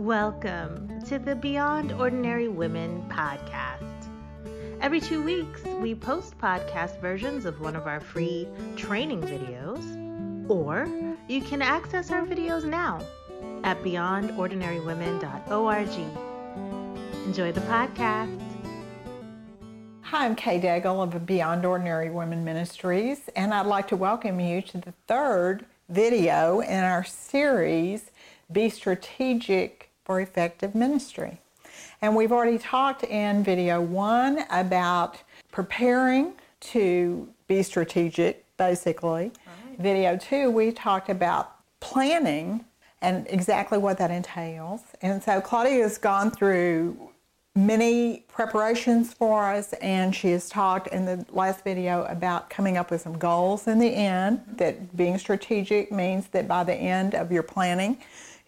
Welcome to the Beyond Ordinary Women podcast. Every two weeks, we post podcast versions of one of our free training videos, or you can access our videos now at beyondordinarywomen.org. Enjoy the podcast. Hi, I'm Kay Daigle of Beyond Ordinary Women Ministries, and I'd like to welcome you to the third video in our series, Be Strategic for Effective Ministry. And we've already talked in video one about preparing to be strategic, basically. Right. Video two, we talked about planning and exactly what that entails. And so Claudia has gone through many preparations for us and she has talked in the last video about coming up with some goals in the end that being strategic means that by the end of your planning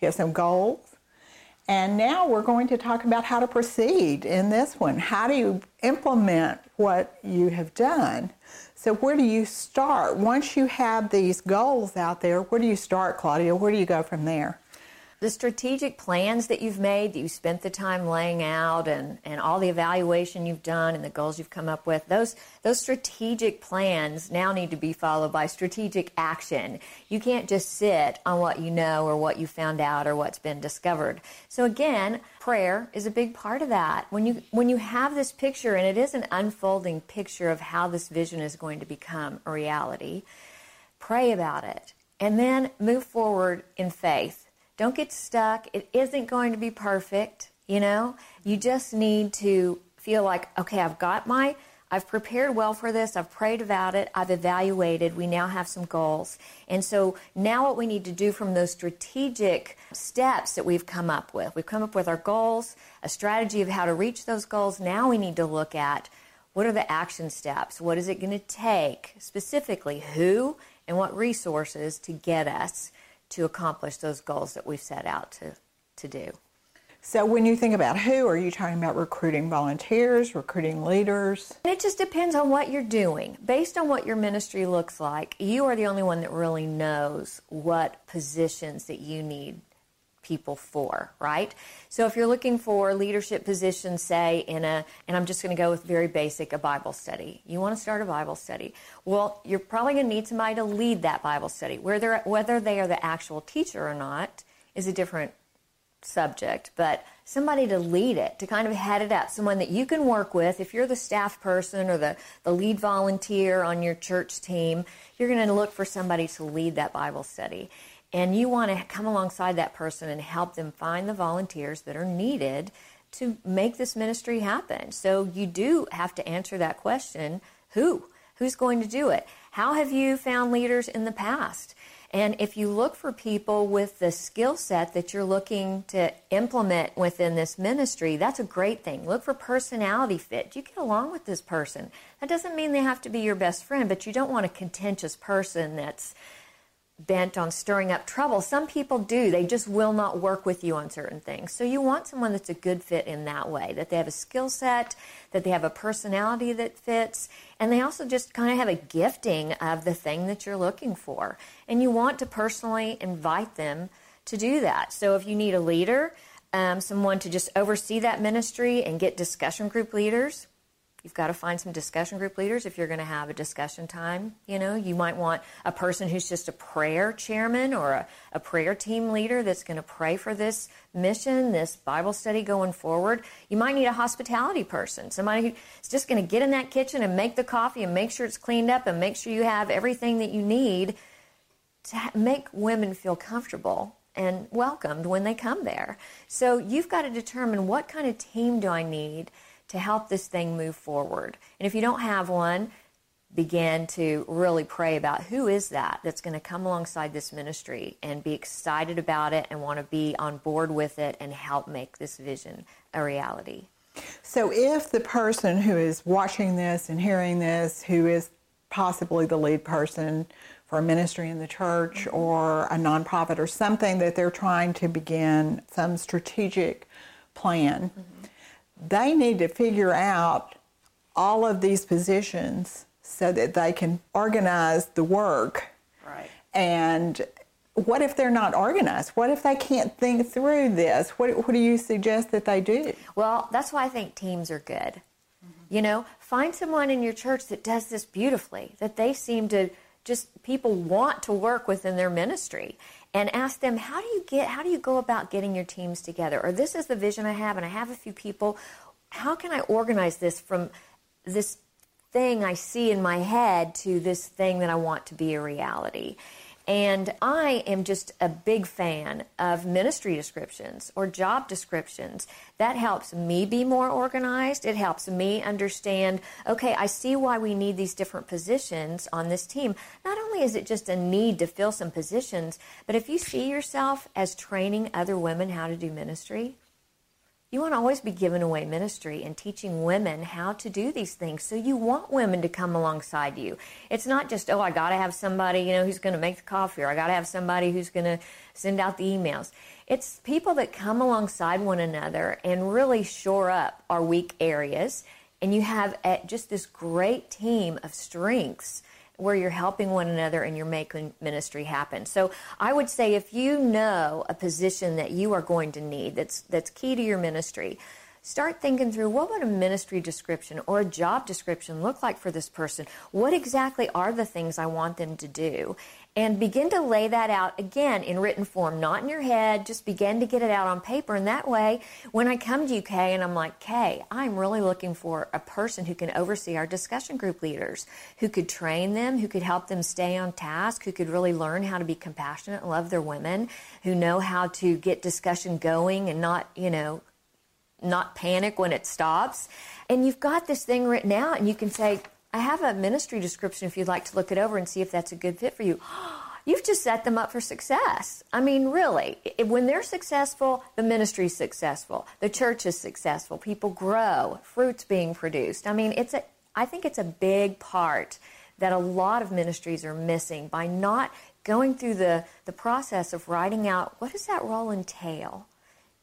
you have some goals and now we're going to talk about how to proceed in this one. How do you implement what you have done? So where do you start? Once you have these goals out there where do you start claudia? Where do you go from there the strategic plans that you've made, that you spent the time laying out, and, and all the evaluation you've done and the goals you've come up with, those, those strategic plans now need to be followed by strategic action. You can't just sit on what you know or what you found out or what's been discovered. So again, prayer is a big part of that. When you, when you have this picture, and it is an unfolding picture of how this vision is going to become a reality, pray about it. And then move forward in faith don't get stuck. It isn't going to be perfect, you know? You just need to feel like, okay, I've got my, I've prepared well for this, I've prayed about it, I've evaluated, we now have some goals. And so now what we need to do from those strategic steps that we've come up with, we've come up with our goals, a strategy of how to reach those goals. Now we need to look at what are the action steps? What is it going to take? Specifically, who and what resources to get us to accomplish those goals that we've set out to, to do. So, when you think about who, are you talking about recruiting volunteers, recruiting leaders? It just depends on what you're doing. Based on what your ministry looks like, you are the only one that really knows what positions that you need people for, right? So if you're looking for leadership positions, say in a, and I'm just going to go with very basic, a Bible study. You want to start a Bible study. Well, you're probably going to need somebody to lead that Bible study. Whether, whether they are the actual teacher or not is a different subject, but somebody to lead it, to kind of head it up, someone that you can work with. If you're the staff person or the, the lead volunteer on your church team, you're going to look for somebody to lead that Bible study. And you want to come alongside that person and help them find the volunteers that are needed to make this ministry happen. So you do have to answer that question who? Who's going to do it? How have you found leaders in the past? And if you look for people with the skill set that you're looking to implement within this ministry, that's a great thing. Look for personality fit. Do you get along with this person? That doesn't mean they have to be your best friend, but you don't want a contentious person that's bent on stirring up trouble. Some people do. They just will not work with you on certain things. So you want someone that's a good fit in that way, that they have a skill set, that they have a personality that fits, and they also just kind of have a gifting of the thing that you're looking for. And you want to personally invite them to do that. So if you need a leader, um, someone to just oversee that ministry and get discussion group leaders, You've got to find some discussion group leaders if you're going to have a discussion time. You know, you might want a person who's just a prayer chairman or a, a prayer team leader that's going to pray for this mission, this Bible study going forward. You might need a hospitality person, somebody who's just going to get in that kitchen and make the coffee and make sure it's cleaned up and make sure you have everything that you need to make women feel comfortable and welcomed when they come there. So you've got to determine what kind of team do I need to help this thing move forward. And if you don't have one, begin to really pray about who is that that's going to come alongside this ministry and be excited about it and want to be on board with it and help make this vision a reality. So, if the person who is watching this and hearing this, who is possibly the lead person for a ministry in the church mm-hmm. or a nonprofit or something that they're trying to begin some strategic plan, mm-hmm they need to figure out all of these positions so that they can organize the work right. and what if they're not organized? What if they can't think through this? What, what do you suggest that they do? Well, that's why I think teams are good. You know, find someone in your church that does this beautifully, that they seem to just people want to work within their ministry and ask them how do you get how do you go about getting your teams together? Or this is the vision i have and i have a few people. How can i organize this from this thing i see in my head to this thing that i want to be a reality and I am just a big fan of ministry descriptions or job descriptions. That helps me be more organized. It helps me understand, okay, I see why we need these different positions on this team. Not only is it just a need to fill some positions, but if you see yourself as training other women how to do ministry, you want to always be giving away ministry and teaching women how to do these things. So you want women to come alongside you. It's not just, oh, I got to have somebody, you know, who's going to make the coffee or I got to have somebody who's going to send out the emails. It's people that come alongside one another and really shore up our weak areas. And you have eh, just this great team of strengths where you're helping one another and you're making ministry happen. So I would say if you know a position that you are going to need that's that's key to your ministry, start thinking through what would a ministry description or a job description look like for this person? What exactly are the things I want them to do? And begin to lay that out again in written form, not in your head, just begin to get it out on paper. And that way, when I come to you, Kay, and I'm like, Kay, I'm really looking for a person who can oversee our discussion group leaders, who could train them, who could help them stay on task, who could really learn how to be compassionate and love their women, who know how to get discussion going and not, you know, not panic when it stops. And you've got this thing written out, and you can say, I have a ministry description if you'd like to look it over and see if that's a good fit for you. You've just set them up for success. I mean, really, when they're successful, the ministry's successful, the church is successful, people grow, fruits being produced. I mean, it's a, I think it's a big part that a lot of ministries are missing by not going through the, the process of writing out what does that role entail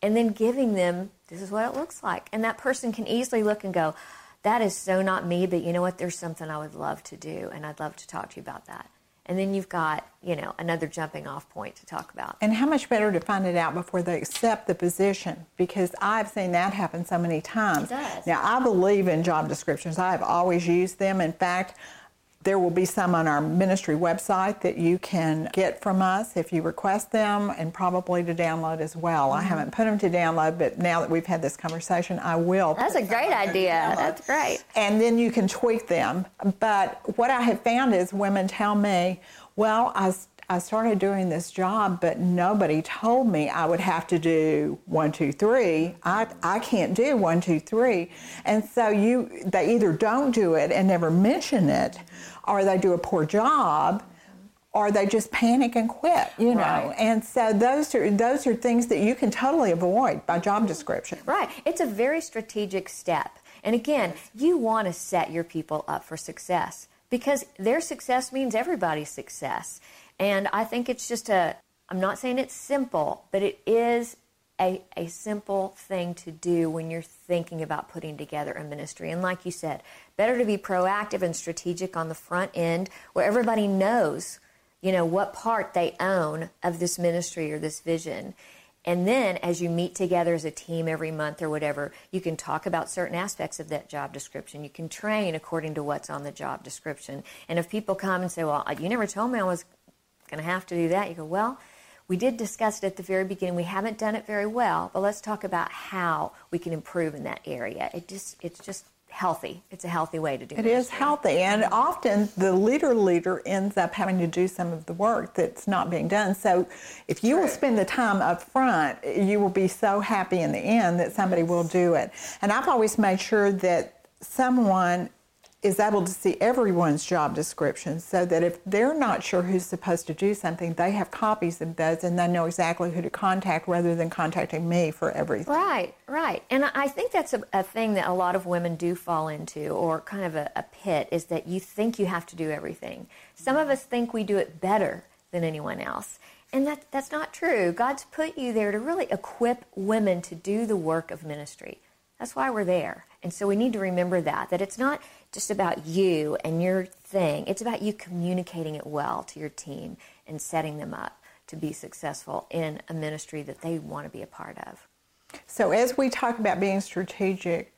and then giving them this is what it looks like. And that person can easily look and go, that is so not me, but you know what? There's something I would love to do, and I'd love to talk to you about that. And then you've got, you know, another jumping off point to talk about. And how much better to find it out before they accept the position? Because I've seen that happen so many times. It does. Now, I believe in job descriptions. I've always used them. In fact, there will be some on our ministry website that you can get from us if you request them and probably to download as well. Mm-hmm. I haven't put them to download, but now that we've had this conversation, I will. That's a great idea. That's great. And then you can tweak them. But what I have found is women tell me, well, I I started doing this job, but nobody told me I would have to do one, two, three. I, I can't do one, two, three. And so you they either don't do it and never mention it, or they do a poor job, or they just panic and quit, you know. Right. And so those are those are things that you can totally avoid by job description. Right. It's a very strategic step. And again, you want to set your people up for success because their success means everybody's success. And I think it's just a, I'm not saying it's simple, but it is a, a simple thing to do when you're thinking about putting together a ministry. And like you said, better to be proactive and strategic on the front end where everybody knows, you know, what part they own of this ministry or this vision. And then as you meet together as a team every month or whatever, you can talk about certain aspects of that job description. You can train according to what's on the job description. And if people come and say, Well, you never told me I was going to have to do that. You go, well, we did discuss it at the very beginning. We haven't done it very well, but let's talk about how we can improve in that area. It just it's just healthy. It's a healthy way to do it. It is healthy, and often the leader leader ends up having to do some of the work that's not being done. So, if you will spend the time up front, you will be so happy in the end that somebody will do it. And I've always made sure that someone is able to see everyone's job description so that if they're not sure who's supposed to do something, they have copies of those and they know exactly who to contact rather than contacting me for everything. Right, right. And I think that's a, a thing that a lot of women do fall into, or kind of a, a pit, is that you think you have to do everything. Some of us think we do it better than anyone else. And that, that's not true. God's put you there to really equip women to do the work of ministry. That's why we're there. And so we need to remember that, that it's not just about you and your thing. It's about you communicating it well to your team and setting them up to be successful in a ministry that they want to be a part of. So, as we talk about being strategic,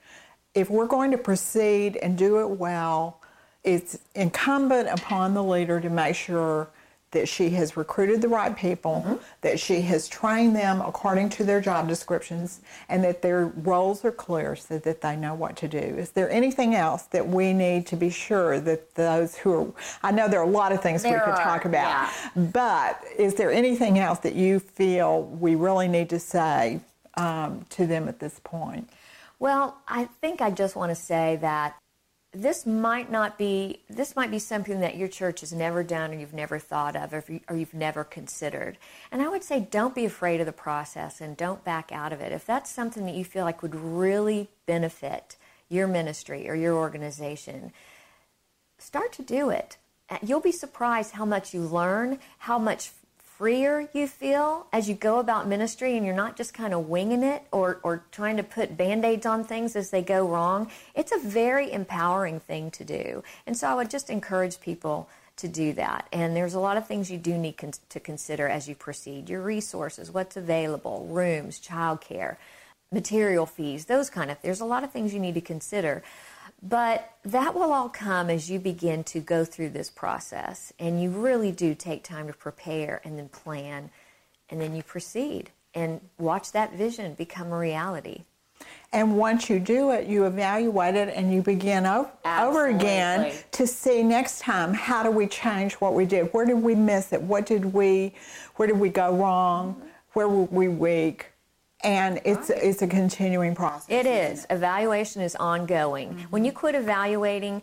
if we're going to proceed and do it well, it's incumbent upon the leader to make sure that she has recruited the right people, mm-hmm. that she has trained them according to their job descriptions, and that their roles are clear so that they know what to do. Is there anything else that we need to be sure that those who are, I know there are a lot of things there we could are, talk about, yeah. but is there anything else that you feel we really need to say um, to them at this point? Well, I think I just want to say that this might not be this might be something that your church has never done or you've never thought of or, you, or you've never considered. And i would say don't be afraid of the process and don't back out of it. If that's something that you feel like would really benefit your ministry or your organization start to do it. You'll be surprised how much you learn how much freer you feel as you go about ministry and you're not just kind of winging it or, or trying to put band aids on things as they go wrong, it's a very empowering thing to do. And so I would just encourage people to do that. And there's a lot of things you do need con- to consider as you proceed your resources, what's available, rooms, childcare, material fees, those kind of There's a lot of things you need to consider. But that will all come as you begin to go through this process. And you really do take time to prepare and then plan. And then you proceed and watch that vision become a reality. And once you do it, you evaluate it and you begin o- over again to see next time how do we change what we did? Where did we miss it? What did we, where did we go wrong? Mm-hmm. Where were we weak? And it's right. it's a continuing process. It is. Evaluation is ongoing. Mm-hmm. When you quit evaluating,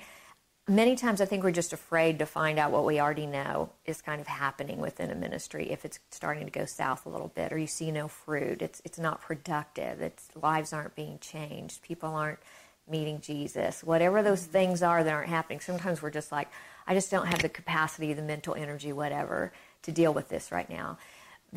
many times I think we're just afraid to find out what we already know is kind of happening within a ministry if it's starting to go south a little bit or you see no fruit. It's it's not productive. It's lives aren't being changed. People aren't meeting Jesus. Whatever those mm-hmm. things are that aren't happening. Sometimes we're just like I just don't have the capacity, the mental energy, whatever to deal with this right now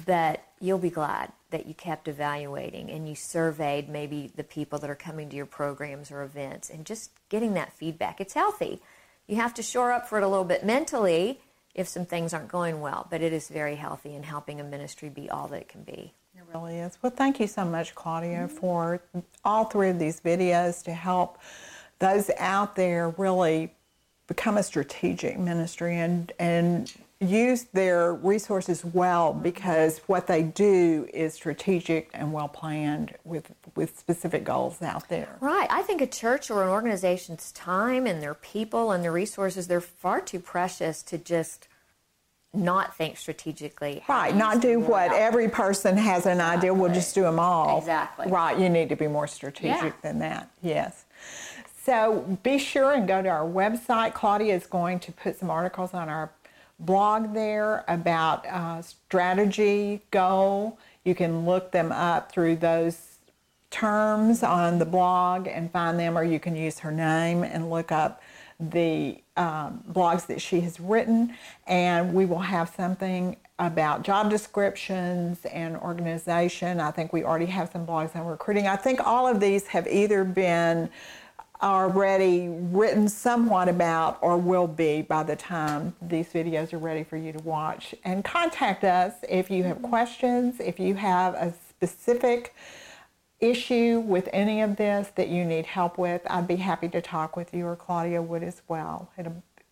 that you'll be glad that you kept evaluating and you surveyed maybe the people that are coming to your programs or events and just getting that feedback. It's healthy. You have to shore up for it a little bit mentally if some things aren't going well, but it is very healthy in helping a ministry be all that it can be. It really is. Well, thank you so much, Claudia, for all three of these videos to help those out there really become a strategic ministry and, and use their resources well because what they do is strategic and well planned with with specific goals out there. Right. I think a church or an organization's time and their people and their resources they're far too precious to just not think strategically. Right, not do what every person has an exactly. idea, we'll just do them all. Exactly. Right, you need to be more strategic yeah. than that. Yes. So be sure and go to our website. Claudia is going to put some articles on our blog there about uh, strategy, goal. You can look them up through those terms on the blog and find them, or you can use her name and look up the um, blogs that she has written. And we will have something about job descriptions and organization. I think we already have some blogs on recruiting. I think all of these have either been already written somewhat about or will be by the time these videos are ready for you to watch. And contact us if you have questions, if you have a specific issue with any of this that you need help with, I'd be happy to talk with you or Claudia would as well.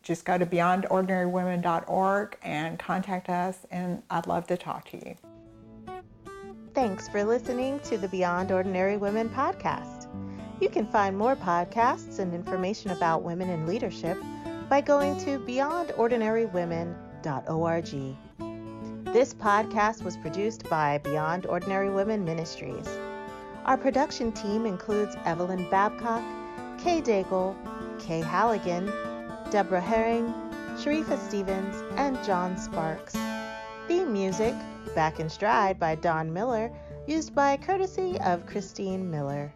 Just go to beyondordinarywomen.org and contact us, and I'd love to talk to you. Thanks for listening to the Beyond Ordinary Women podcast. You can find more podcasts and information about women in leadership by going to beyondordinarywomen.org. This podcast was produced by Beyond Ordinary Women Ministries. Our production team includes Evelyn Babcock, Kay Daigle, Kay Halligan, Deborah Herring, Sharifa Stevens, and John Sparks. Theme music, Back in Stride by Don Miller, used by courtesy of Christine Miller.